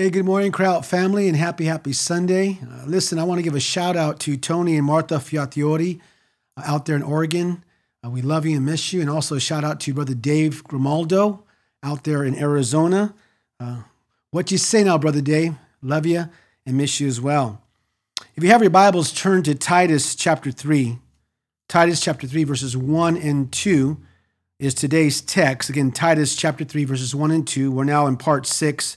Hey, good morning, Cryy Out family, and happy, happy Sunday. Uh, listen, I want to give a shout out to Tony and Martha Fiatiori uh, out there in Oregon. Uh, we love you and miss you. And also a shout out to Brother Dave Grimaldo out there in Arizona. Uh, what you say now, Brother Dave? Love you and miss you as well. If you have your Bibles, turn to Titus chapter 3. Titus chapter 3, verses 1 and 2 is today's text. Again, Titus chapter 3, verses 1 and 2. We're now in part 6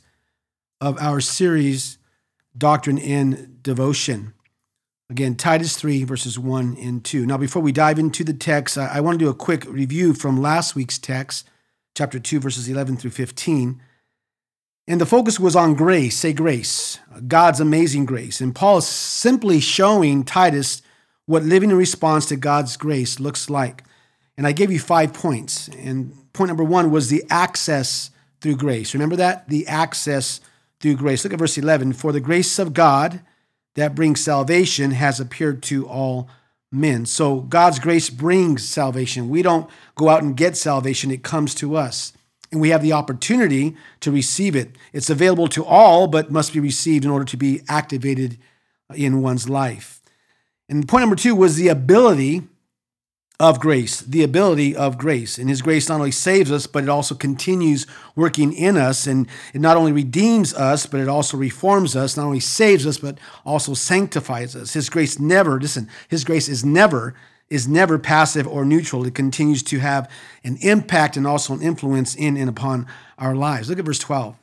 of our series, Doctrine and Devotion. Again, Titus 3, verses 1 and 2. Now, before we dive into the text, I, I want to do a quick review from last week's text, chapter 2, verses 11 through 15. And the focus was on grace, say grace, God's amazing grace. And Paul is simply showing Titus what living in response to God's grace looks like. And I gave you five points. And point number one was the access through grace. Remember that? The access through grace. Look at verse 11. For the grace of God that brings salvation has appeared to all men. So God's grace brings salvation. We don't go out and get salvation, it comes to us. And we have the opportunity to receive it. It's available to all, but must be received in order to be activated in one's life. And point number two was the ability of grace, the ability of grace. And His grace not only saves us, but it also continues working in us. And it not only redeems us, but it also reforms us, not only saves us, but also sanctifies us. His grace never, listen, His grace is never, is never passive or neutral. It continues to have an impact and also an influence in and upon our lives. Look at verse 12.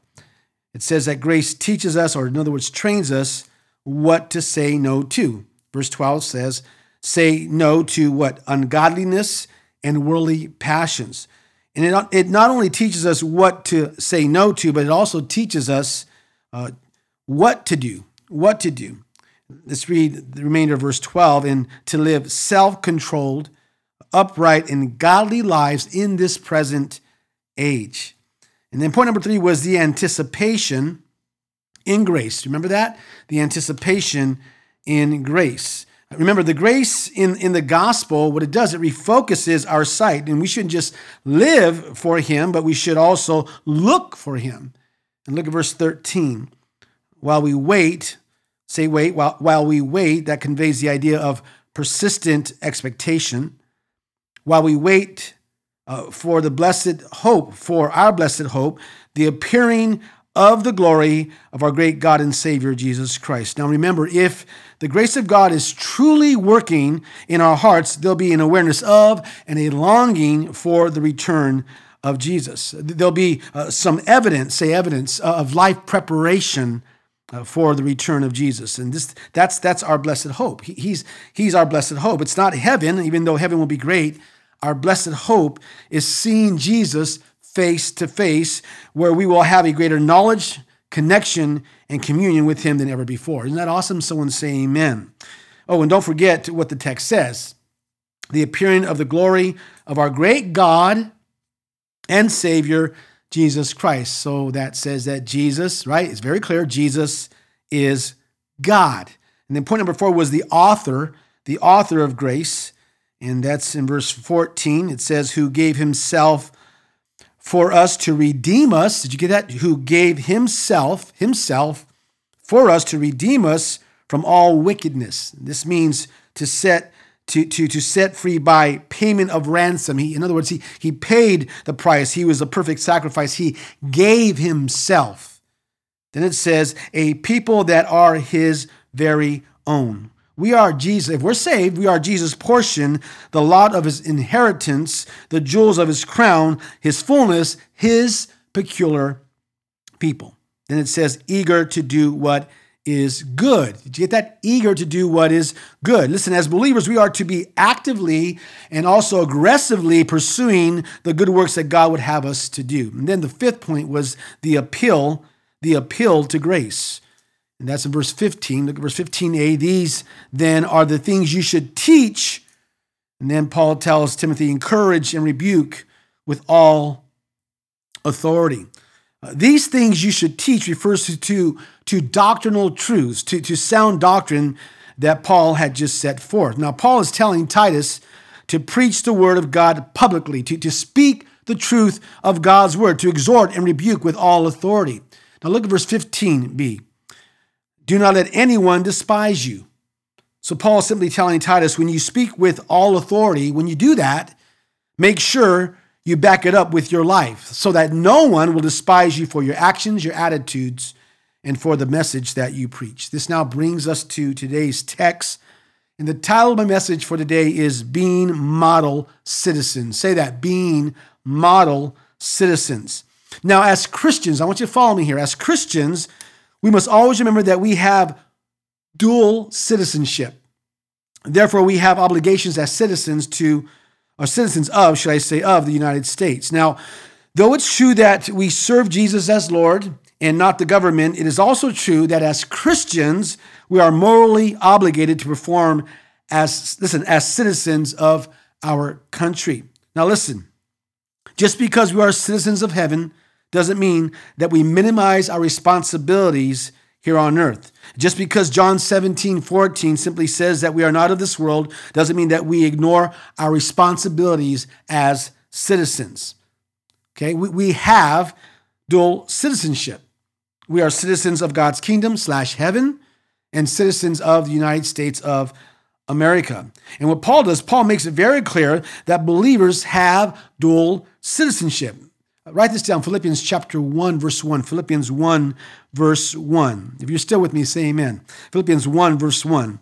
It says that grace teaches us, or in other words, trains us what to say no to. Verse 12 says, say no to what? Ungodliness and worldly passions. And it, it not only teaches us what to say no to, but it also teaches us uh, what to do. What to do. Let's read the remainder of verse 12 and to live self controlled, upright, and godly lives in this present age. And then point number three was the anticipation in grace. Remember that? The anticipation in grace. Remember, the grace in, in the gospel, what it does, it refocuses our sight. And we shouldn't just live for him, but we should also look for him. And look at verse 13. While we wait, say wait, while, while we wait, that conveys the idea of persistent expectation. While we wait uh, for the blessed hope, for our blessed hope, the appearing of the glory of our great God and Savior, Jesus Christ. Now remember, if the grace of God is truly working in our hearts, there'll be an awareness of and a longing for the return of Jesus. There'll be uh, some evidence, say evidence, uh, of life preparation uh, for the return of Jesus. And this that's that's our blessed hope. He, he's he's our blessed hope. It's not heaven, even though heaven will be great. Our blessed hope is seeing Jesus face to face, where we will have a greater knowledge, connection, and communion with Him than ever before. Isn't that awesome? Someone say amen. Oh, and don't forget what the text says the appearing of the glory of our great God and Savior, Jesus Christ. So that says that Jesus, right? It's very clear Jesus is God. And then point number four was the author, the author of grace. And that's in verse 14. It says, who gave himself for us to redeem us. Did you get that? Who gave himself, himself, for us to redeem us from all wickedness. This means to set to, to, to set free by payment of ransom. He, in other words, he, he paid the price. He was a perfect sacrifice. He gave himself. Then it says, a people that are his very own. We are Jesus. If we're saved, we are Jesus' portion, the lot of his inheritance, the jewels of his crown, his fullness, his peculiar people. Then it says, eager to do what is good. Did you get that? Eager to do what is good. Listen, as believers, we are to be actively and also aggressively pursuing the good works that God would have us to do. And then the fifth point was the appeal, the appeal to grace. And that's in verse 15. Look at verse 15a. These then are the things you should teach. And then Paul tells Timothy, encourage and rebuke with all authority. Uh, these things you should teach refers to, to, to doctrinal truths, to, to sound doctrine that Paul had just set forth. Now, Paul is telling Titus to preach the word of God publicly, to, to speak the truth of God's word, to exhort and rebuke with all authority. Now, look at verse 15 13b. Do not let anyone despise you. So Paul is simply telling Titus when you speak with all authority, when you do that, make sure you back it up with your life so that no one will despise you for your actions, your attitudes, and for the message that you preach. This now brings us to today's text. And the title of my message for today is Being Model Citizens. Say that, being model citizens. Now, as Christians, I want you to follow me here. As Christians, we must always remember that we have dual citizenship. Therefore, we have obligations as citizens to, or citizens of, should I say, of the United States. Now, though it's true that we serve Jesus as Lord and not the government, it is also true that as Christians, we are morally obligated to perform as, listen, as citizens of our country. Now, listen, just because we are citizens of heaven doesn't mean that we minimize our responsibilities here on earth. Just because John 17, 14 simply says that we are not of this world doesn't mean that we ignore our responsibilities as citizens. Okay, we, we have dual citizenship. We are citizens of God's kingdom slash heaven and citizens of the United States of America. And what Paul does, Paul makes it very clear that believers have dual citizenship. Uh, write this down Philippians chapter 1, verse 1. Philippians 1, verse 1. If you're still with me, say amen. Philippians 1, verse 1.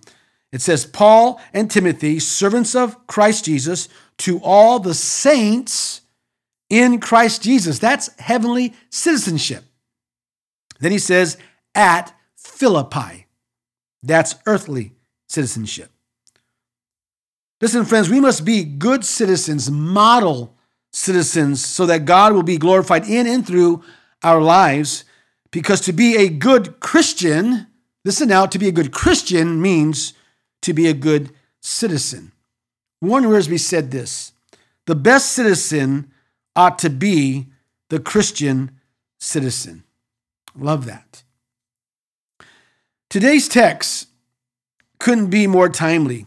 It says, Paul and Timothy, servants of Christ Jesus, to all the saints in Christ Jesus. That's heavenly citizenship. Then he says, at Philippi. That's earthly citizenship. Listen, friends, we must be good citizens, model citizens, so that God will be glorified in and through our lives. Because to be a good Christian, listen now, to be a good Christian means to be a good citizen. Warren Wiersbe said this the best citizen ought to be the Christian citizen. Love that. Today's text couldn't be more timely.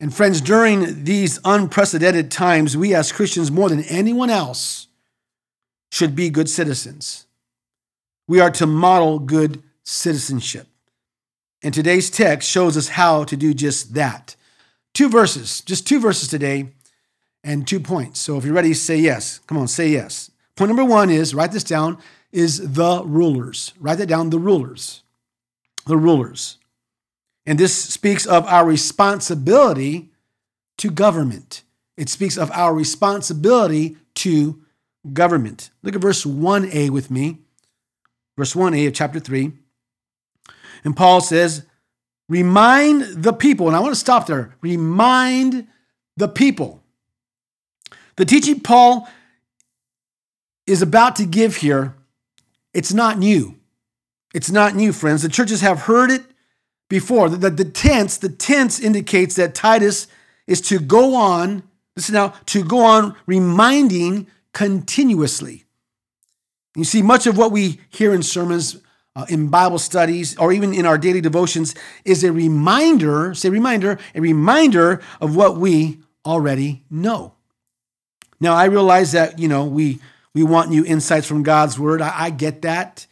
And friends, during these unprecedented times, we as Christians, more than anyone else, should be good citizens. We are to model good citizenship. And today's text shows us how to do just that. Two verses, just two verses today, and two points. So if you're ready, say yes. Come on, say yes. Point number one is write this down is the rulers. Write that down the rulers. The rulers. And this speaks of our responsibility to government. It speaks of our responsibility to government. Look at verse 1a with me. Verse 1a of chapter 3. And Paul says, Remind the people, and I want to stop there. Remind the people. The teaching Paul is about to give here, it's not new. It's not new, friends. The churches have heard it before. The, the, tense, the tense indicates that Titus is to go on, listen now, to go on reminding continuously. You see, much of what we hear in sermons, uh, in Bible studies, or even in our daily devotions is a reminder, say reminder, a reminder of what we already know. Now, I realize that, you know, we, we want new insights from God's word. I, I get that.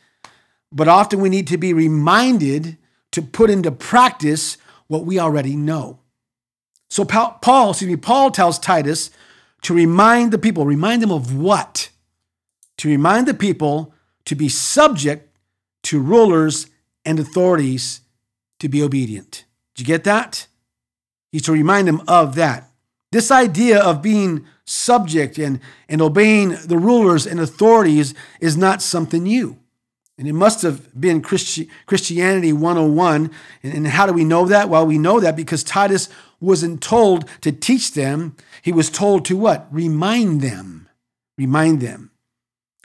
But often we need to be reminded to put into practice what we already know. So Paul, excuse me, Paul tells Titus to remind the people, remind them of what? To remind the people to be subject to rulers and authorities to be obedient. Did you get that? He's to remind them of that. This idea of being subject and, and obeying the rulers and authorities is not something new. And it must have been Christi- Christianity 101. And, and how do we know that? Well, we know that because Titus wasn't told to teach them. He was told to what? Remind them. Remind them.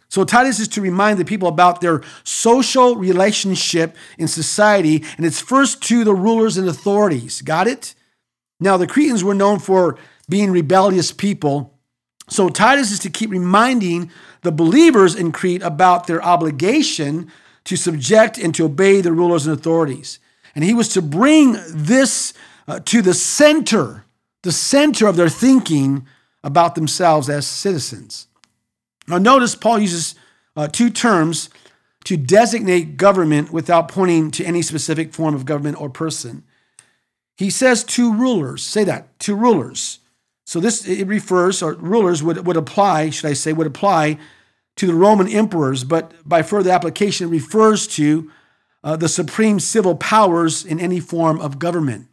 So Titus is to remind the people about their social relationship in society, and it's first to the rulers and authorities. Got it? Now, the Cretans were known for being rebellious people. So Titus is to keep reminding the believers in Crete about their obligation to subject and to obey the rulers and authorities. And he was to bring this uh, to the center, the center of their thinking about themselves as citizens. Now, notice Paul uses uh, two terms to designate government without pointing to any specific form of government or person. He says two rulers. Say that, two rulers. So this it refers, or rulers would, would apply, should I say, would apply to the Roman emperors, but by further application, refers to uh, the supreme civil powers in any form of government.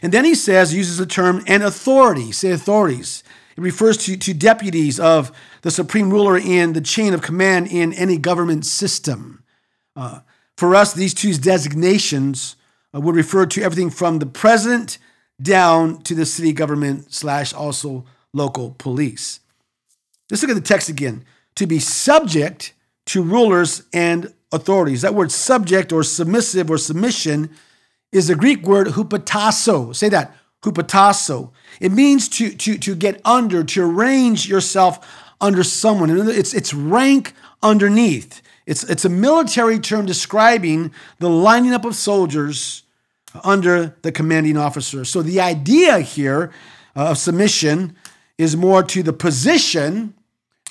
And then he says, uses the term and authority, say authorities. It refers to, to deputies of the supreme ruler in the chain of command in any government system. Uh, for us, these two designations uh, would refer to everything from the president down to the city government slash also local police. Let's look at the text again. To be subject to rulers and authorities. That word subject or submissive or submission is the Greek word hupotasso. Say that, hupotasso. It means to, to, to get under, to arrange yourself under someone. It's, it's rank underneath. It's, it's a military term describing the lining up of soldiers under the commanding officer. So the idea here uh, of submission is more to the position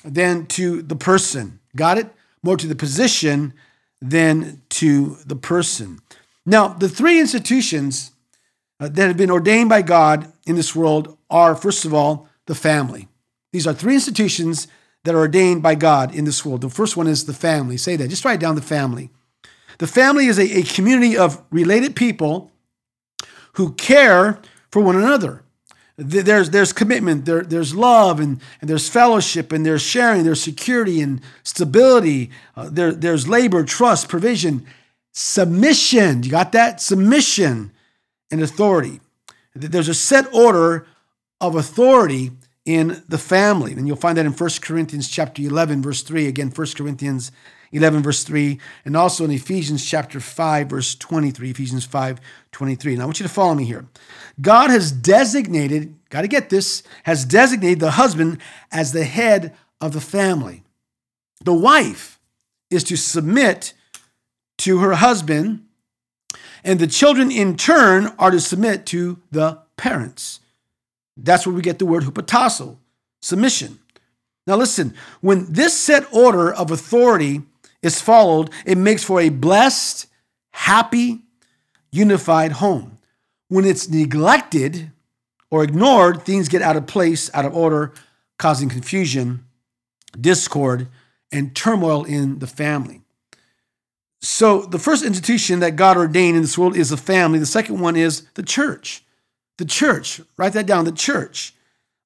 than to the person. Got it? More to the position than to the person. Now, the three institutions uh, that have been ordained by God in this world are, first of all, the family. These are three institutions that are ordained by God in this world. The first one is the family. Say that. Just write down the family. The family is a, a community of related people who care for one another. There's, there's commitment, there, there's love, and, and there's fellowship, and there's sharing, there's security and stability, uh, there, there's labor, trust, provision, submission. You got that? Submission and authority. There's a set order of authority in the family. And you'll find that in 1 Corinthians chapter 11, verse 3. Again, 1 Corinthians 11, verse 3, and also in Ephesians chapter 5, verse 23. Ephesians 5, 23. Now I want you to follow me here. God has designated, got to get this, has designated the husband as the head of the family. The wife is to submit to her husband, and the children in turn are to submit to the parents. That's where we get the word hupotasso, submission. Now, listen, when this set order of authority is followed, it makes for a blessed, happy, unified home. When it's neglected or ignored, things get out of place, out of order, causing confusion, discord, and turmoil in the family. So, the first institution that God ordained in this world is the family. The second one is the church. The church, write that down, the church.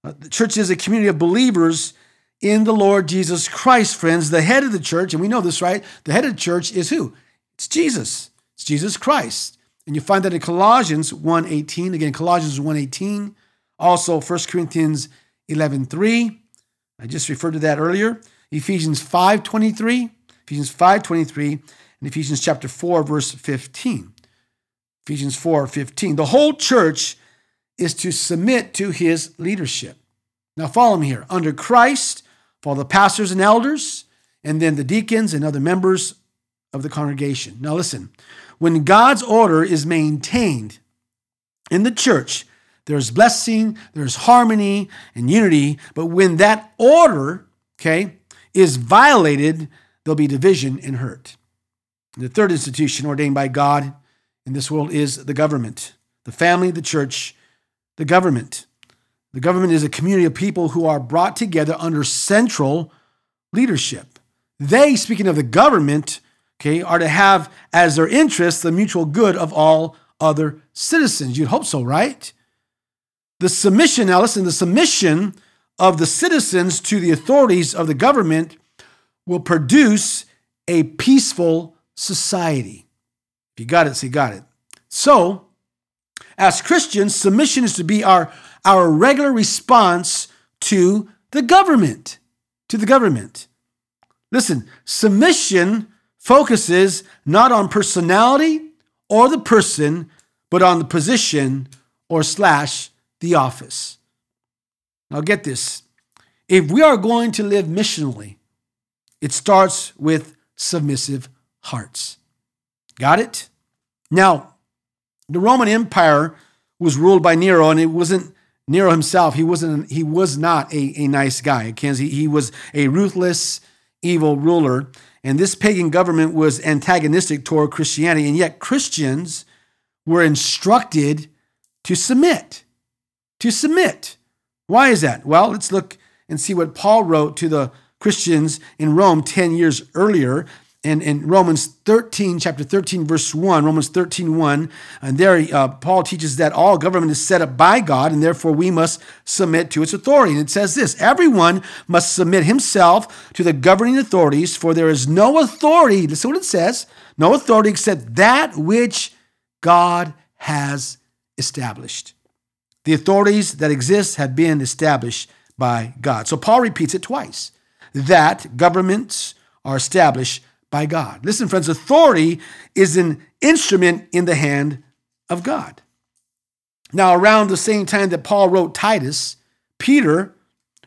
Uh, the church is a community of believers in the Lord Jesus Christ, friends. The head of the church, and we know this, right? The head of the church is who? It's Jesus. It's Jesus Christ. And you find that in Colossians 1.18. Again, Colossians 1.18. Also, 1 Corinthians 11.3. I just referred to that earlier. Ephesians 5.23. Ephesians 5.23. And Ephesians chapter 4, verse 15. Ephesians 4, 15. The whole church is to submit to his leadership. Now, follow me here. Under Christ, for the pastors and elders, and then the deacons and other members of the congregation. Now, listen. When God's order is maintained in the church, there's blessing, there's harmony and unity. But when that order, okay, is violated, there'll be division and hurt. The third institution ordained by God in this world is the government, the family, the church, the government. The government is a community of people who are brought together under central leadership. They, speaking of the government, okay, are to have as their interest the mutual good of all other citizens. You'd hope so, right? The submission, now listen, the submission of the citizens to the authorities of the government will produce a peaceful society. If you got it, say got it. So, as Christians, submission is to be our, our regular response to the government. To the government. Listen, submission focuses not on personality or the person, but on the position or slash the office. Now, get this. If we are going to live missionally, it starts with submissive hearts. Got it? Now, the Roman Empire was ruled by Nero, and it wasn't Nero himself. He wasn't. He was not a, a nice guy. He, he was a ruthless, evil ruler, And this pagan government was antagonistic toward Christianity, and yet Christians were instructed to submit. To submit. Why is that? Well, let's look and see what Paul wrote to the Christians in Rome 10 years earlier in, in Romans 13, chapter 13, verse 1, Romans 13, 1, and there uh, Paul teaches that all government is set up by God, and therefore we must submit to its authority. And it says this everyone must submit himself to the governing authorities, for there is no authority, listen what it says, no authority except that which God has established. The authorities that exist have been established by God. So Paul repeats it twice that governments are established by God. Listen, friends, authority is an instrument in the hand of God. Now, around the same time that Paul wrote Titus, Peter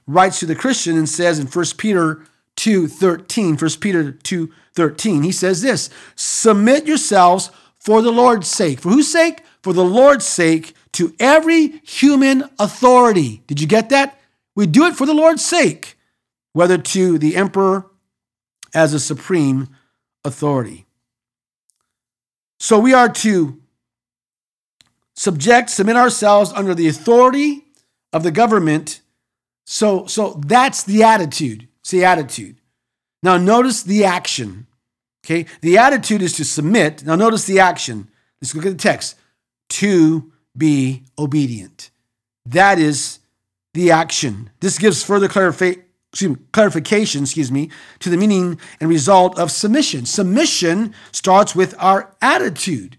writes to the Christian and says in 1 Peter 2:13, 1 Peter 2:13, he says this, "Submit yourselves for the Lord's sake." For whose sake? For the Lord's sake to every human authority. Did you get that? We do it for the Lord's sake, whether to the emperor as a supreme authority. So we are to subject, submit ourselves under the authority of the government. So, so that's the attitude. It's the attitude. Now notice the action. Okay, the attitude is to submit. Now notice the action. Let's look at the text. To be obedient. That is the action. This gives further clarification excuse me, clarification, excuse me, to the meaning and result of submission. Submission starts with our attitude,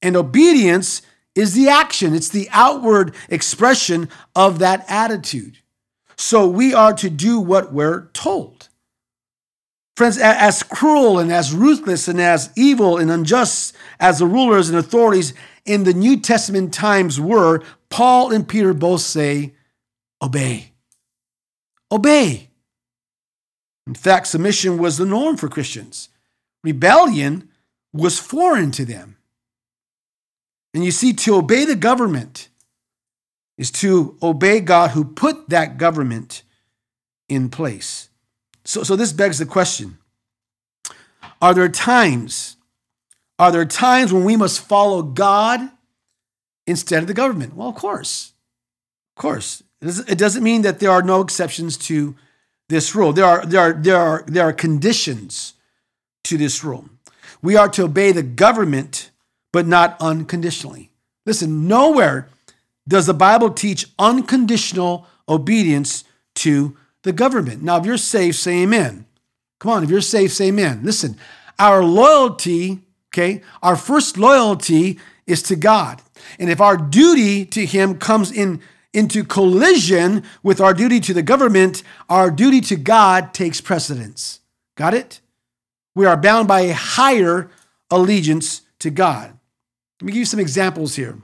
and obedience is the action, it's the outward expression of that attitude. So we are to do what we're told. Friends, as cruel and as ruthless and as evil and unjust as the rulers and authorities in the New Testament times were, Paul and Peter both say, obey. Obey. In fact, submission was the norm for Christians. Rebellion was foreign to them. And you see, to obey the government is to obey God who put that government in place. So, so this begs the question Are there times, are there times when we must follow God instead of the government? Well, of course. Of course. It doesn't mean that there are no exceptions to this rule. There are, there are, there are, there are conditions to this rule. We are to obey the government, but not unconditionally. Listen, nowhere does the Bible teach unconditional obedience to the government. Now, if you're safe, say amen. Come on, if you're safe, say amen. Listen, our loyalty, okay, our first loyalty is to God. And if our duty to Him comes in into collision with our duty to the government, our duty to God takes precedence. Got it? We are bound by a higher allegiance to God. Let me give you some examples here.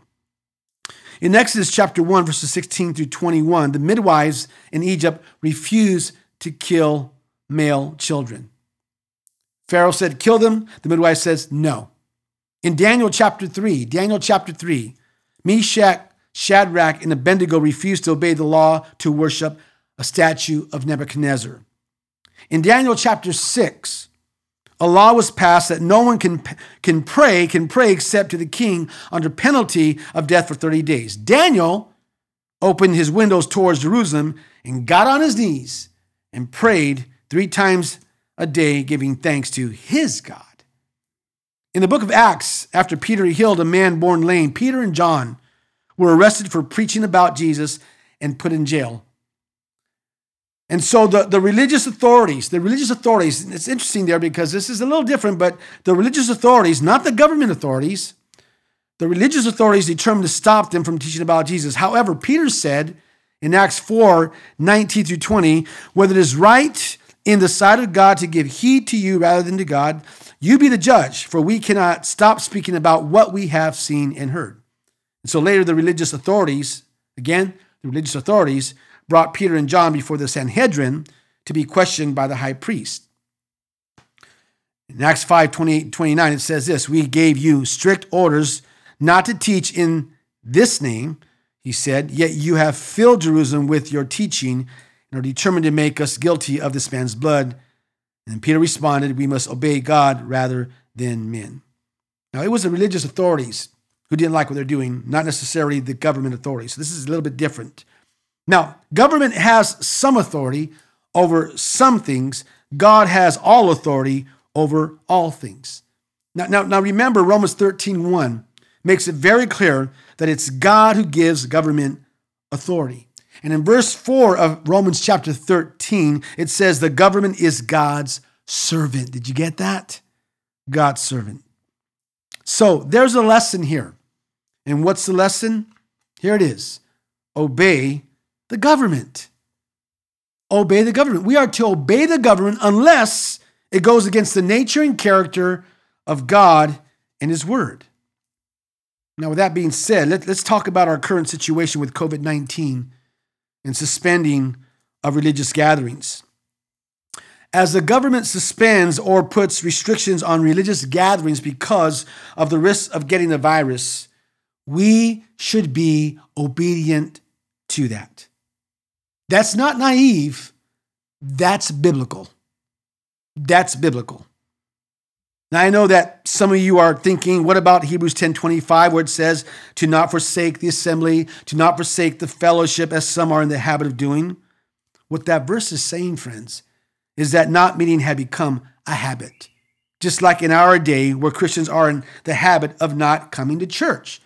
In Exodus chapter 1, verses 16 through 21, the midwives in Egypt refused to kill male children. Pharaoh said, Kill them. The midwife says, No. In Daniel chapter 3, Daniel chapter 3, Meshach Shadrach and Abednego refused to obey the law to worship a statue of Nebuchadnezzar. In Daniel chapter 6, a law was passed that no one can, can pray, can pray except to the king under penalty of death for 30 days. Daniel opened his windows towards Jerusalem and got on his knees and prayed three times a day, giving thanks to his God. In the book of Acts, after Peter healed a man born lame, Peter and John were arrested for preaching about Jesus and put in jail. And so the, the religious authorities, the religious authorities, it's interesting there because this is a little different, but the religious authorities, not the government authorities, the religious authorities determined to stop them from teaching about Jesus. However, Peter said in Acts 4 19 through 20, whether it is right in the sight of God to give heed to you rather than to God, you be the judge, for we cannot stop speaking about what we have seen and heard. And so later, the religious authorities, again, the religious authorities, brought Peter and John before the Sanhedrin to be questioned by the high priest. In Acts 5 28 29, it says this We gave you strict orders not to teach in this name, he said, yet you have filled Jerusalem with your teaching and are determined to make us guilty of this man's blood. And Peter responded, We must obey God rather than men. Now, it was the religious authorities who didn't like what they're doing, not necessarily the government authorities. So this is a little bit different. Now, government has some authority over some things. God has all authority over all things. Now, now, now remember, Romans 13 1 makes it very clear that it's God who gives government authority. And in verse 4 of Romans chapter 13, it says the government is God's servant. Did you get that? God's servant. So there's a lesson here. And what's the lesson? Here it is obey the government. Obey the government. We are to obey the government unless it goes against the nature and character of God and His Word. Now, with that being said, let, us talk about our current situation with COVID 19 and suspending of religious gatherings. As the government suspends or puts restrictions on religious gatherings because of the risk of getting the virus, we should be obedient to that. That's not naive, that's biblical. That's biblical. Now I know that some of you are thinking, what about Hebrews 10:25 where it says to not forsake the assembly, to not forsake the fellowship as some are in the habit of doing? What that verse is saying, friends, is that not meeting had become a habit. Just like in our day where Christians are in the habit of not coming to church.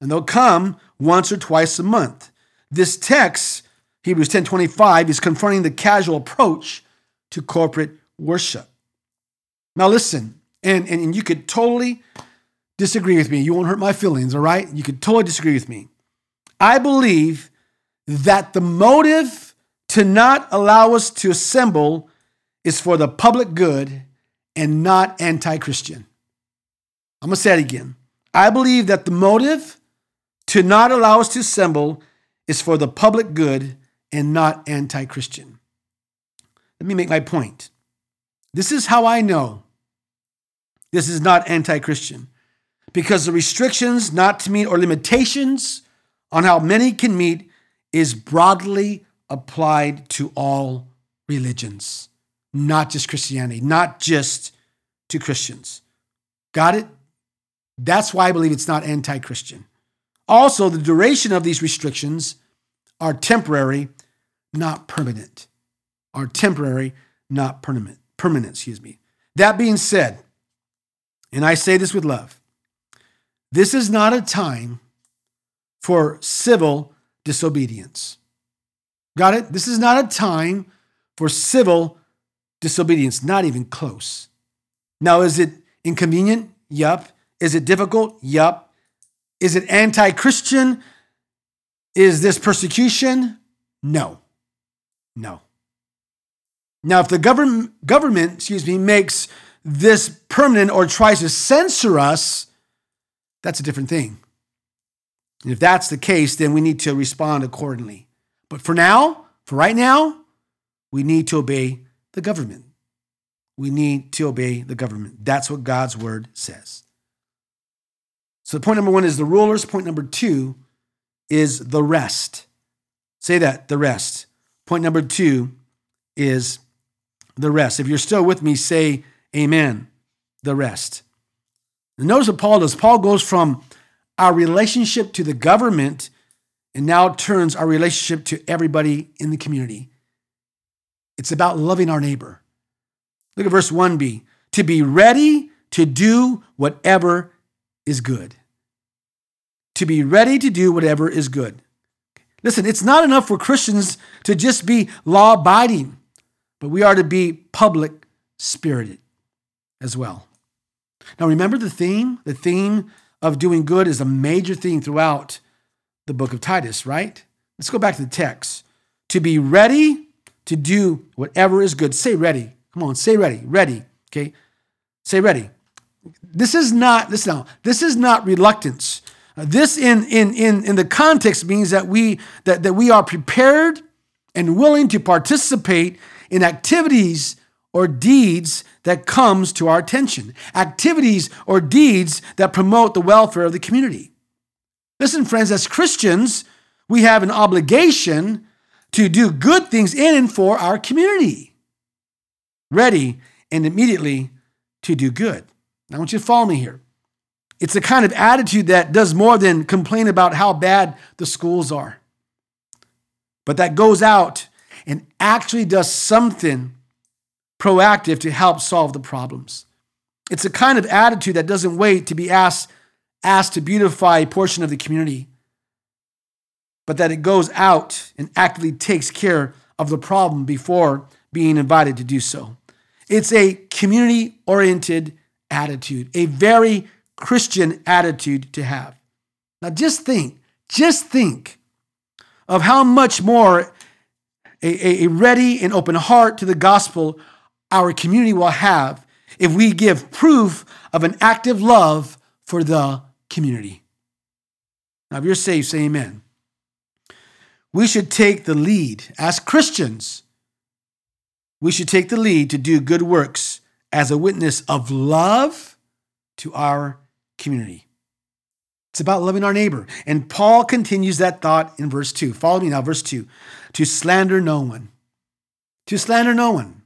And they'll come once or twice a month. This text, Hebrews 10:25, is confronting the casual approach to corporate worship. Now listen, and, and, and you could totally disagree with me. You won't hurt my feelings, all right? You could totally disagree with me. I believe that the motive to not allow us to assemble is for the public good and not anti Christian. I'm going to say it again. I believe that the motive to not allow us to assemble is for the public good and not anti Christian. Let me make my point. This is how I know this is not anti Christian because the restrictions not to meet or limitations on how many can meet is broadly applied to all religions, not just Christianity, not just to Christians. Got it? That's why I believe it's not anti Christian. Also, the duration of these restrictions are temporary, not permanent. Are temporary, not permanent. Permanent, excuse me. That being said, and I say this with love, this is not a time for civil disobedience. Got it? This is not a time for civil disobedience, not even close. Now, is it inconvenient? Yup. Is it difficult? Yup. Is it anti Christian? Is this persecution? No. No. Now, if the government, government, excuse me, makes this permanent or tries to censor us, that's a different thing. And if that's the case, then we need to respond accordingly. But for now, for right now, we need to obey the government. We need to obey the government. That's what God's word says. So, point number one is the rulers. Point number two is the rest. Say that, the rest. Point number two is the rest. If you're still with me, say Amen. The rest. And notice what Paul does. Paul goes from our relationship to the government and now turns our relationship to everybody in the community. It's about loving our neighbor. Look at verse 1b to be ready to do whatever is good. To be ready to do whatever is good. Listen, it's not enough for Christians to just be law abiding, but we are to be public spirited as well. Now, remember the theme? The theme of doing good is a major theme throughout the book of Titus, right? Let's go back to the text. To be ready to do whatever is good. Say ready. Come on, say ready. Ready. Okay? Say ready. This is not, listen now, this is not reluctance. Uh, this in, in, in, in the context means that we that, that we are prepared and willing to participate in activities or deeds that comes to our attention, activities or deeds that promote the welfare of the community. Listen, friends, as Christians, we have an obligation to do good things in and for our community. Ready and immediately to do good. I want you to follow me here. It's a kind of attitude that does more than complain about how bad the schools are, but that goes out and actually does something proactive to help solve the problems. It's a kind of attitude that doesn't wait to be asked, asked to beautify a portion of the community, but that it goes out and actively takes care of the problem before being invited to do so. It's a community oriented attitude, a very Christian attitude to have. Now, just think, just think of how much more a, a, ready and open heart to the gospel our community will have if we give proof of an active love for the community. Now, if you're saved, say amen. We should take the lead as Christians. We should take the lead to do good works as a witness of love to our community. It's about loving our neighbor. And Paul continues that thought in verse 2. Follow me now, verse 2. To slander no one. To slander no one.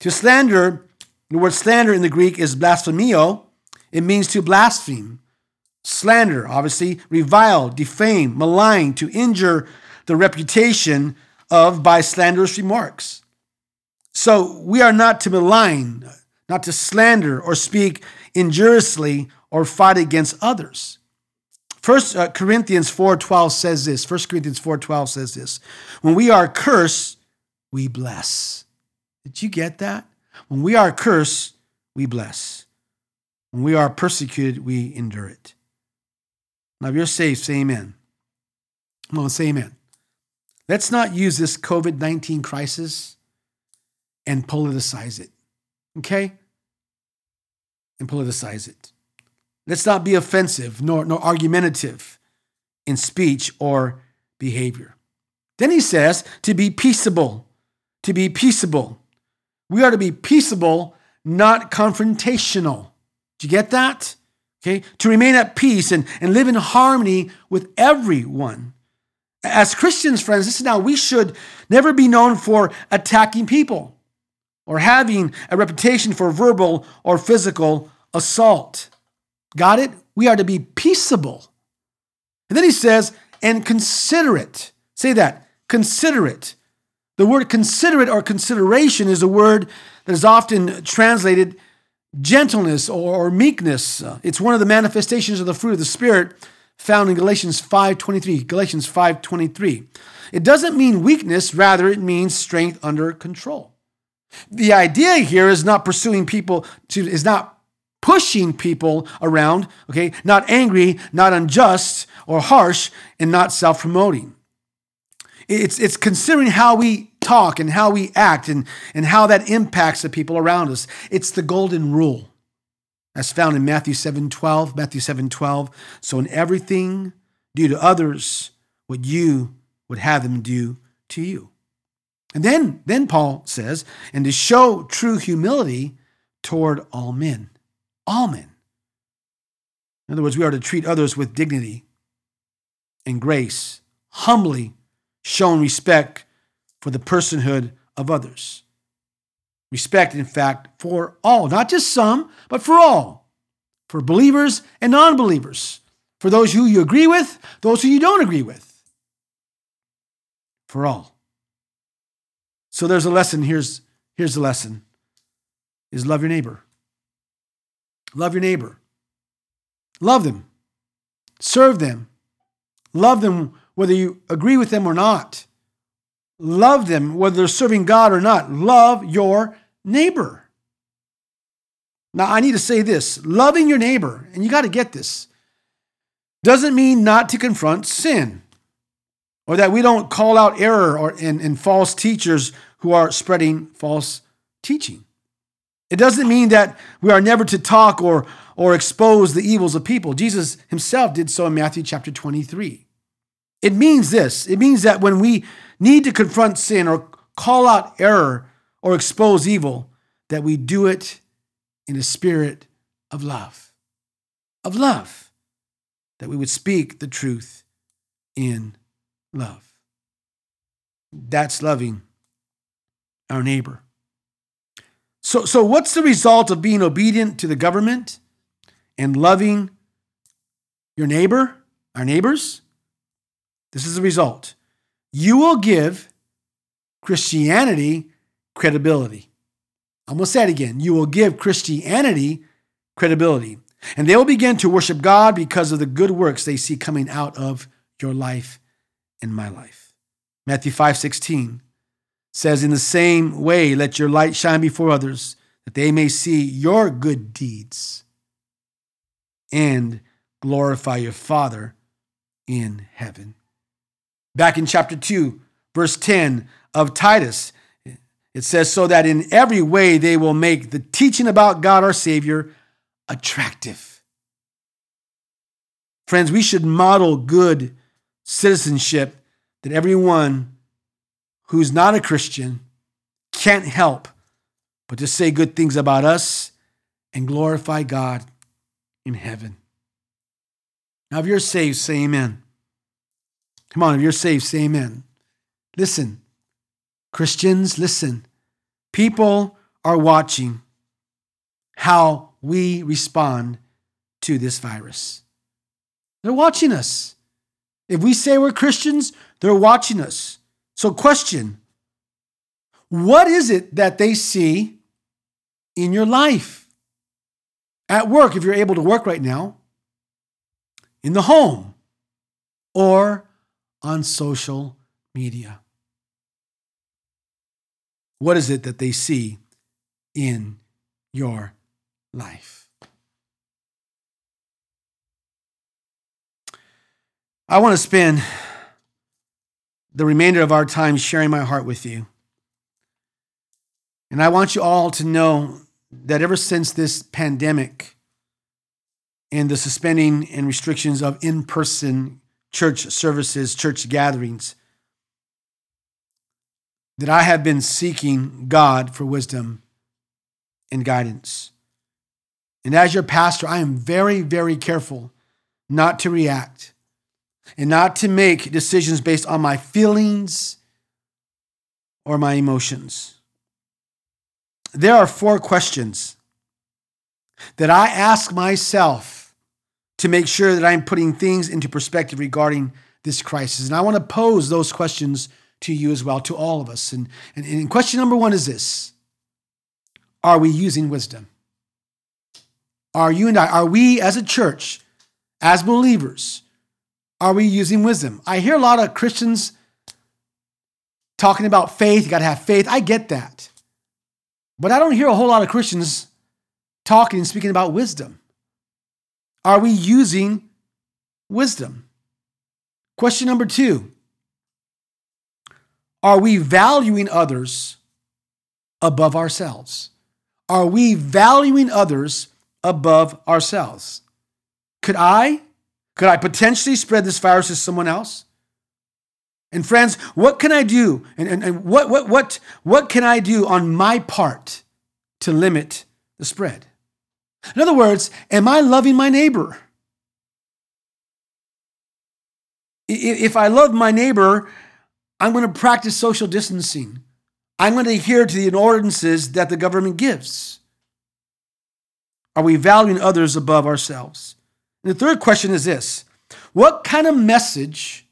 To slander, the word slander in the Greek is blasphemio. It means to blaspheme. Slander, obviously, revile, defame, malign, to injure the reputation of by slanderous remarks. So we are not to malign, not to slander or speak injuriously or fight against others. First uh, Corinthians 4:12 says this. First Corinthians 4:12 says this. When we are cursed, we bless. Did you get that? When we are cursed, we bless. When we are persecuted, we endure it. Now, if you're saved, say amen. Come on, say amen. Let's not use this COVID 19 crisis and politicize it. Okay? And politicize it. Let's not be offensive nor, nor argumentative in speech or behavior. Then he says to be peaceable, to be peaceable. We are to be peaceable, not confrontational. Do you get that? Okay, to remain at peace and, and live in harmony with everyone. As Christians, friends, this is now we should never be known for attacking people or having a reputation for verbal or physical assault. Got it? We are to be peaceable. And then he says, and considerate. Say that, considerate. The word considerate or consideration is a word that is often translated gentleness or, meekness. Uh, it's one of the manifestations of the fruit of the Spirit found in Galatians 5:23. Galatians 5:23. It doesn't mean weakness, rather it means strength under control. The idea here is not pursuing people to is not pushing people around, okay? Not angry, not unjust or harsh, and not self-promoting. It's, it's considering how we talk and how we act and, and how that impacts the people around us. It's the golden rule. That's found in Matthew 7 12. Matthew 7 12. So in everything, do to others what you would have them do to you. And then, then Paul says, and to show true humility toward all men. All men. In other words, we are to treat others with dignity and grace, humbly showing respect for the personhood of others. Respect, in fact, for all, not just some, but for all, for believers and non believers, for those who you agree with, those who you don't agree with, for all. So there's a lesson. Here's, here's the lesson is love your neighbor. Love your neighbor. Love them. Serve them. Love them whether you agree with them or not. Love them whether they're serving God or not. Love your neighbor. Now, I need to say this loving your neighbor, and you got to get this, doesn't mean not to confront sin or that we don't call out error or in, in false teachers who are spreading false teaching. It doesn't mean that we are never to talk or, or expose the evils of people. Jesus himself did so in Matthew chapter 23. It means this it means that when we need to confront sin or call out error or expose evil, that we do it in a spirit of love. Of love. That we would speak the truth in love. That's loving our neighbor. So, so what's the result of being obedient to the government and loving your neighbor, our neighbors? This is the result. You will give Christianity credibility. I'm going to say it again. You will give Christianity credibility. And they will begin to worship God because of the good works they see coming out of your life and my life. Matthew 5 16 says, In the same way, let your light shine before others, that they may see your good deeds and glorify your Father in heaven. Back in chapter 2, verse 10 of Titus, it says, So that in every way they will make the teaching about God our Savior attractive. Friends, we should model good citizenship that everyone who's not a Christian can't help but to say good things about us and glorify God in heaven. Now, if you're saved, say amen. Come on, if you're saved, say amen. Listen, Christians, listen. People are watching how we respond to this virus. They're watching us. If we say we're Christians, they're watching us. So, question What is it that they see in your life? At work, if you're able to work right now, in the home, or on social media. What is it that they see in your life? I want to spend the remainder of our time sharing my heart with you. And I want you all to know that ever since this pandemic and the suspending and restrictions of in person church services, church gatherings, that I have been seeking God for wisdom and guidance. And as your pastor, I am very, very careful not to react and not to make decisions based on my feelings or my emotions. There are four questions that I ask myself to make sure that I'm putting things into perspective regarding this crisis. And I want to pose those questions to you as well, to all of us. And, and, and question number one is this Are we using wisdom? Are you and I, are we as a church, as believers, are we using wisdom? I hear a lot of Christians talking about faith. You got to have faith. I get that. But I don't hear a whole lot of Christians talking and speaking about wisdom. Are we using wisdom? Question number two Are we valuing others above ourselves? Are we valuing others above ourselves? Could I could I potentially spread this virus to someone else? And friends, what can I do? And, and, and what, what, what, what can I do on my part to limit the spread? In other words, am I loving my neighbor? If I love my neighbor, I'm going to practice social distancing. I'm going to adhere to the ordinances that the government gives. Are we valuing others above ourselves? And the third question is this What kind of message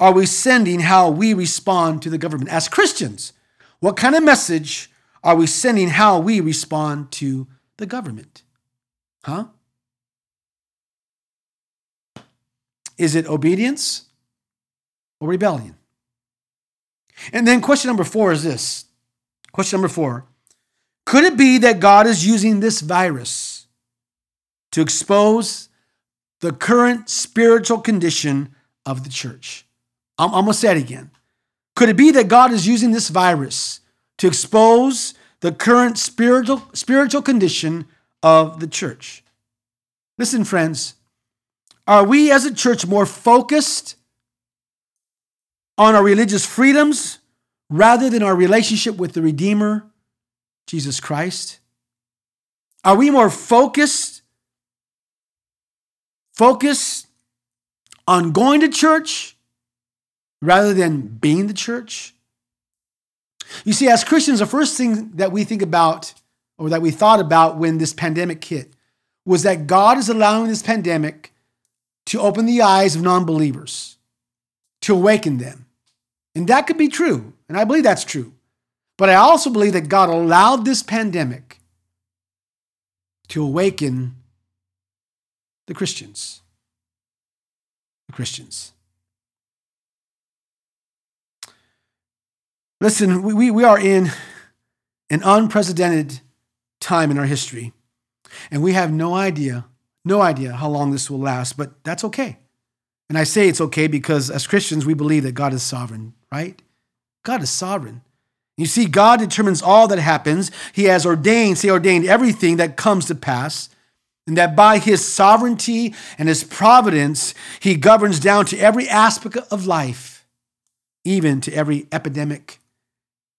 are we sending how we respond to the government as Christians? What kind of message are we sending how we respond to the government? Huh? Is it obedience or rebellion? And then question number four is this. Question number four Could it be that God is using this virus to expose the current spiritual condition of the church. I'm, I'm going to say it again. Could it be that God is using this virus to expose the current spiritual, spiritual condition of the church? Listen, friends, are we as a church more focused on our religious freedoms rather than our relationship with the Redeemer, Jesus Christ? Are we more focused focus on going to church rather than being the church? You see, as Christians, the first thing that we think about or that we thought about when this pandemic hit was that God is allowing this pandemic to open the eyes of non believers, to awaken them. And that could be true. And I believe that's true. But I also believe that God allowed this pandemic to awaken the Christians. The Christians. Listen, we, we are in an unprecedented time in our history, and we have no idea, no idea how long this will last, but that's okay. And I say it's okay because as Christians, we believe that God is sovereign, right? God is sovereign. You see, God determines all that happens. He has ordained, say, ordained everything that comes to pass, and that by His sovereignty and His providence, He governs down to every aspect of life, even to every epidemic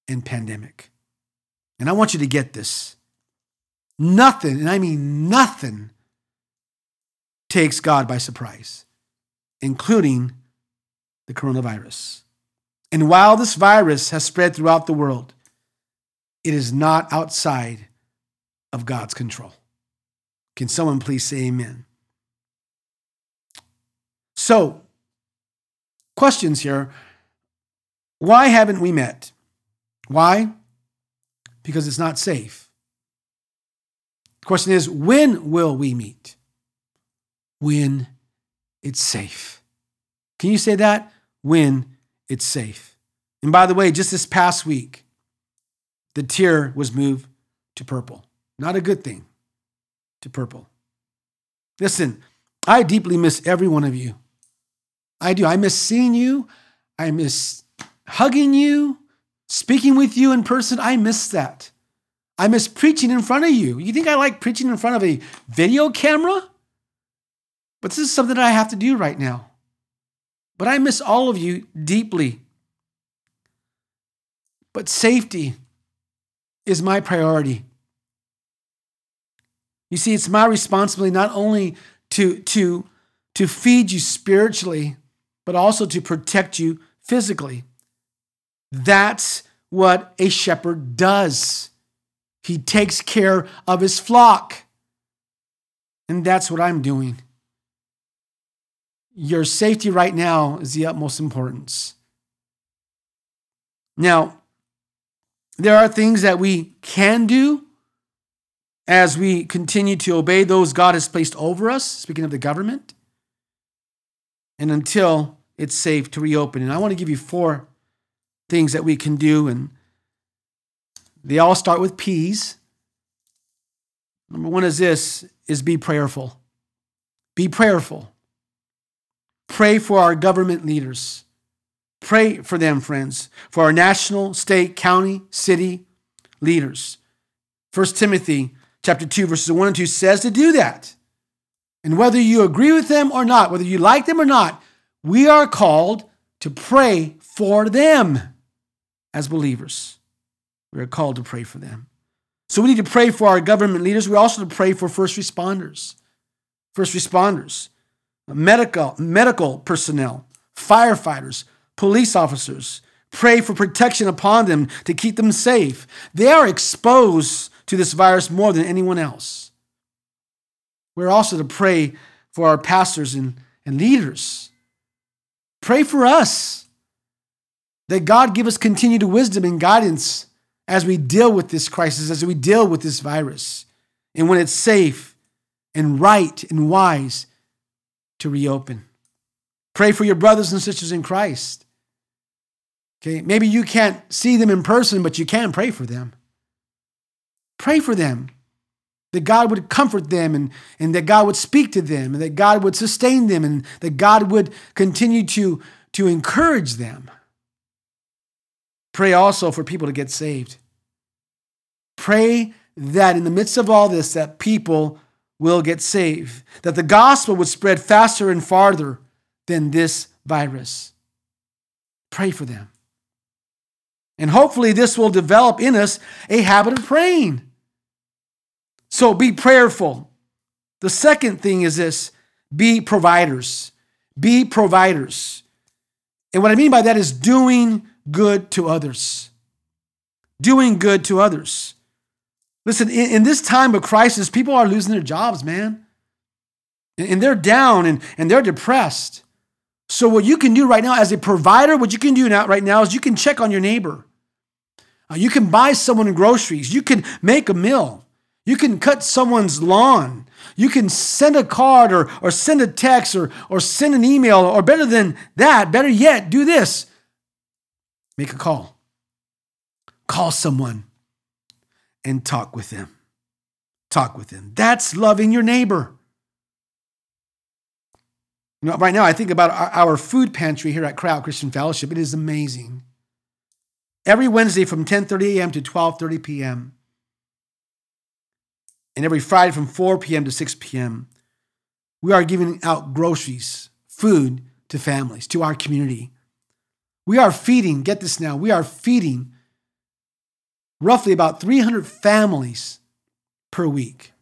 and pandemic. And I want you to get this. Nothing, and I mean nothing, takes God by surprise, including the coronavirus. And while this virus has spread throughout the world, it is not outside of God's control. Can someone please say amen? So, questions here. Why haven't we met? Why? Because it's not safe. The question is, when will we meet? When it's safe. Can you say that? When it's safe. And by the way, just this past week, the tier was moved to purple. Not a good thing, to purple. Listen, I deeply miss every one of you. I do. I miss seeing you. I miss hugging you, speaking with you in person. I miss that. I miss preaching in front of you. You think I like preaching in front of a video camera? But this is something that I have to do right now. But I miss all of you deeply. But safety is my priority. You see, it's my responsibility not only to, to, to feed you spiritually, but also to protect you physically. That's what a shepherd does. He takes care of his flock. And that's what I'm doing your safety right now is the utmost importance. Now, there are things that we can do as we continue to obey those God has placed over us, speaking of the government, and until it's safe to reopen. And I want to give you four things that we can do, and they all start with P's. Number one is this is be prayerful. Be prayerful. Pray for our government leaders. Pray for them, friends, for our national, state, county, city leaders. 1 Timothy chapter 2 verses 1 and 2 says to do that. And whether you agree with them or not, whether you like them or not, we are called to pray for them as believers. We are called to pray for them. So we need to pray for our government leaders. We also to pray for first responders. First responders medical, medical personnel, firefighters, police officers. Pray for protection upon them to keep them safe. They are exposed to this virus more than anyone else. We're also to pray for our pastors and, and leaders. Pray for us that God give us continued wisdom and guidance as we deal with this crisis, as we deal with this virus. And when it's safe and right and wise, to reopen. Pray for your brothers and sisters in Christ. Okay, maybe you can't see them in person, but you can pray for them. Pray for them that God would comfort them and, and that God would speak to them and that God would sustain them and that God would continue to, to encourage them. Pray also for people to get saved. Pray that in the midst of all this, that people will get saved, that the gospel would spread faster and farther than this virus. Pray for them. And hopefully, this will develop in us a habit of praying. So be prayerful. The second thing is this be providers. Be providers. And what I mean by that is doing good to others. Doing good to others. Listen, in, in this time of crisis, people are losing their jobs, man. And, and they're down and, and they're depressed. So, what you can do right now as a provider, what you can do now, right now is you can check on your neighbor. Uh, you can buy someone groceries. You can make a meal. You can cut someone's lawn. You can send a card or, or send a text or, or send an email, or better than that, better yet, do this make a call. Call someone and talk with them. Talk with them. That's loving your neighbor. You know, right now, I think about our, food pantry here at Cryy Out Christian Fellowship. It is amazing. Every Wednesday from 10:30 a.m. to 12:30 p.m and every Friday from 4 p.m. to 6 p.m., we are giving out groceries, food to families, to our community. We are feeding, get this now, we are feeding roughly about 300 families per week.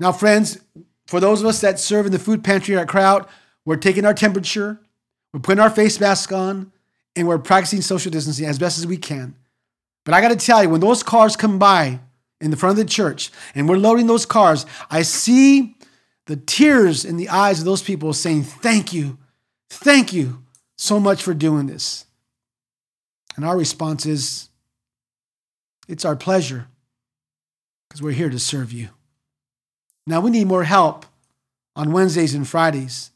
Now, friends, for those of us that serve in the food pantry at Cryy Out, we're taking our temperature, we're putting our face mask on, and we're practicing social distancing as best as we can. But I got to tell you, when those cars come by, in the front of the church and we're loading those cars, I see the tears in the eyes of those people saying, Thank you, thank you so much for doing this. And our response is, It's our pleasure because we're here to serve you. Now we need more help on Wednesdays and Fridays.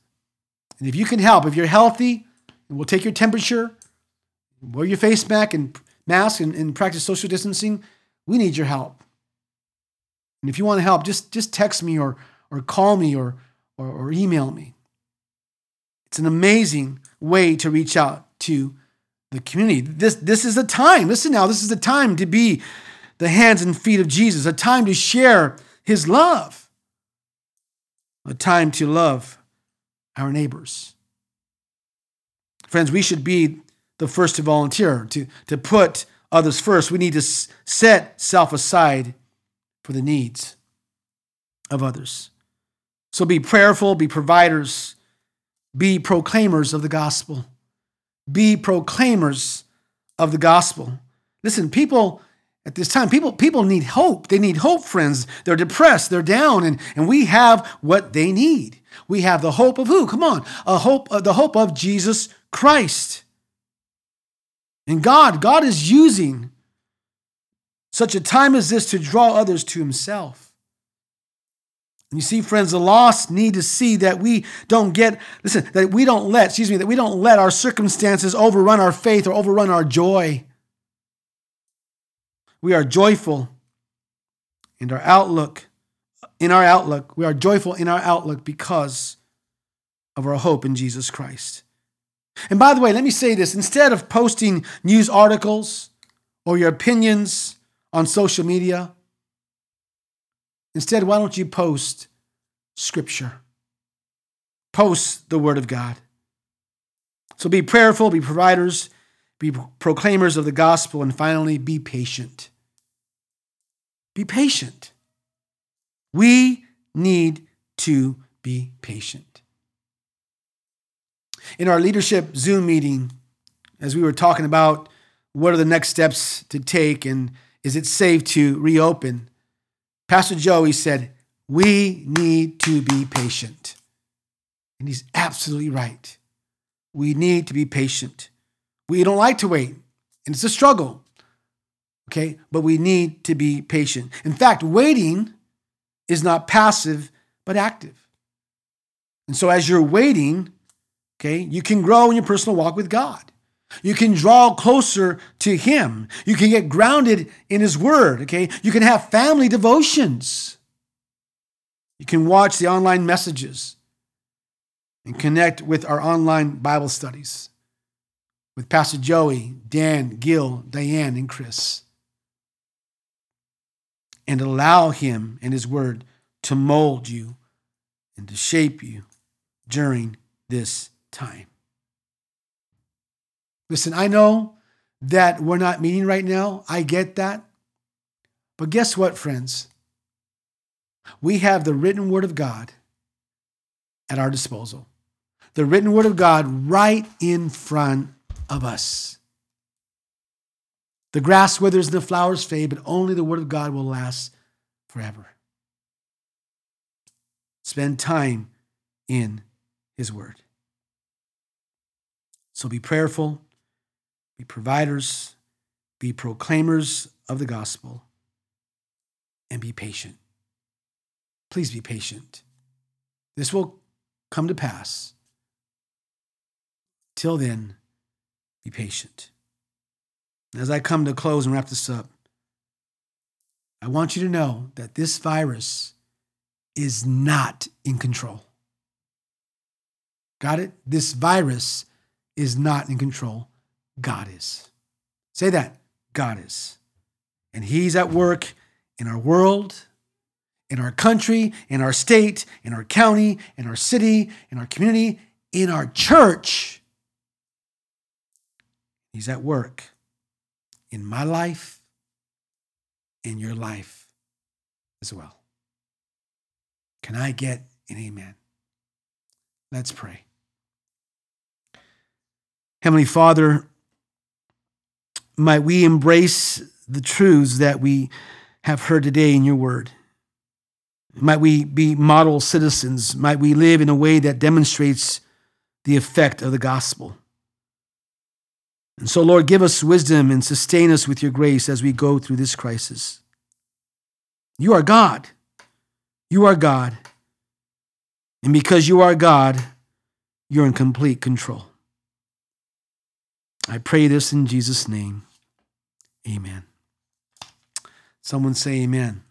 And if you can help, if you're healthy, and we'll take your temperature, wear your face mask and mask and, and practice social distancing. We need your help. And if you want to help, just, just text me or, or call me or, or, or email me. It's an amazing way to reach out to the community. This, this is the time. Listen now, this is the time to be the hands and feet of Jesus, a time to share his love, a time to love our neighbors. Friends, we should be the first to volunteer, to, to put others first. We need to set self aside for the needs of others. So be prayerful, be providers, be proclaimers of the gospel. Be proclaimers of the gospel. Listen, people at this time, people, people need hope. They need hope, friends. They're depressed, they're down, and, and we have what they need. We have the hope of who? Come on, a hope, uh, the hope of Jesus Christ. And God, God is using such a time as this to draw others to himself. And you see, friends, the lost need to see that we don't get, listen, that we don't let, excuse me, that we don't let our circumstances overrun our faith or overrun our joy. We are joyful in our outlook, in our outlook. We are joyful in our outlook because of our hope in Jesus Christ. And by the way, let me say this instead of posting news articles or your opinions on social media. Instead, why don't you post scripture? Post the word of God. So be prayerful, be providers, be proclaimers of the gospel, and finally, be patient. Be patient. We need to be patient. In our leadership Zoom meeting, as we were talking about what are the next steps to take and is it safe to reopen? Pastor Joey said, We need to be patient. And he's absolutely right. We need to be patient. We don't like to wait, and it's a struggle. Okay, but we need to be patient. In fact, waiting is not passive, but active. And so as you're waiting, okay, you can grow in your personal walk with God. You can draw closer to Him. You can get grounded in His Word, okay? You can have family devotions. You can watch the online messages and connect with our online Bible studies with Pastor Joey, Dan, Gil, Diane, and Chris. And allow Him and His Word to mold you and to shape you during this time. Listen, I know that we're not meeting right now. I get that. But guess what, friends? We have the written word of God at our disposal. The written word of God right in front of us. The grass withers and the flowers fade, but only the word of God will last forever. Spend time in his word. So be prayerful, be providers, be proclaimers of the gospel, and be patient. Please be patient. This will come to pass. Till then, be patient. As I come to close and wrap this up, I want you to know that this virus is not in control. Got it? This virus is not in control. God is. Say that. God is. And He's at work in our world, in our country, in our state, in our county, in our city, in our community, in our church. He's at work in my life, in your life as well. Can I get an amen? Let's pray. Heavenly Father, might we embrace the truths that we have heard today in your word. Might we be model citizens. Might we live in a way that demonstrates the effect of the gospel. And so, Lord, give us wisdom and sustain us with your grace as we go through this crisis. You are God. You are God. And because you are God, you're in complete control. I pray this in Jesus' name. Amen. Someone say amen.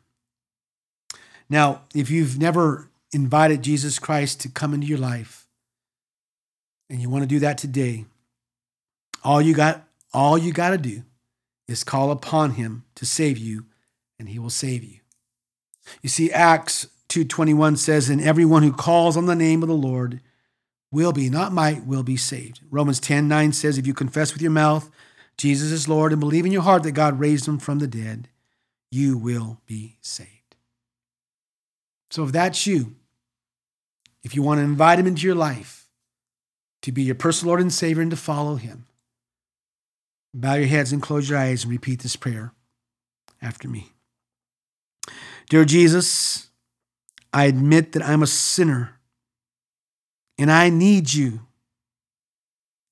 Now, if you've never invited Jesus Christ to come into your life and you want to do that today, all you got all you got to do is call upon him to save you and he will save you. You see Acts 2:21 says and everyone who calls on the name of the Lord will be, not might, will be saved. Romans 10 9 says, If you confess with your mouth Jesus is Lord and believe in your heart that God raised him from the dead, you will be saved. So if that's you, if you want to invite him into your life to be your personal Lord and Savior and to follow him, bow your heads and close your eyes and repeat this prayer after me. Dear Jesus, I admit that I'm a sinner and I need you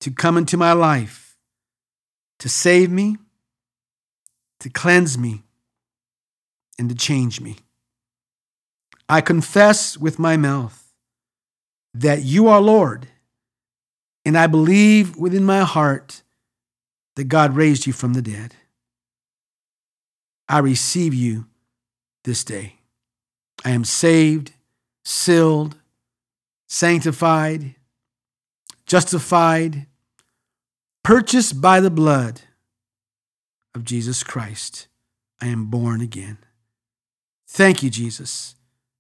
to come into my life to save me, to cleanse me, and to change me. I confess with my mouth that you are Lord, and I believe within my heart that God raised you from the dead. I receive you this day. I am saved, sealed, sanctified, justified, purchased by the blood of Jesus Christ. I am born again. Thank you, Jesus,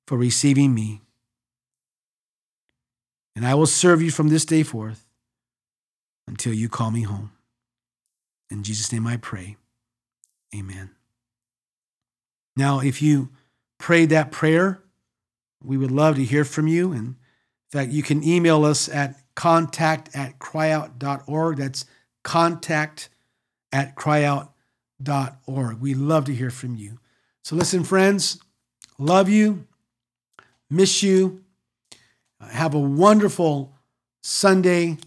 for receiving me. And I will serve you from this day forth until you call me home. In Jesus' name I pray. Amen. Now, if you prayed that prayer, we would love to hear from you. And fact, you can email us at contact at cryyout.org. That's contact at cryyout.org. We love to hear from you. So, listen, friends, love you, miss you. Uh, have a wonderful Sunday,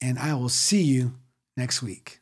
and I will see you next week.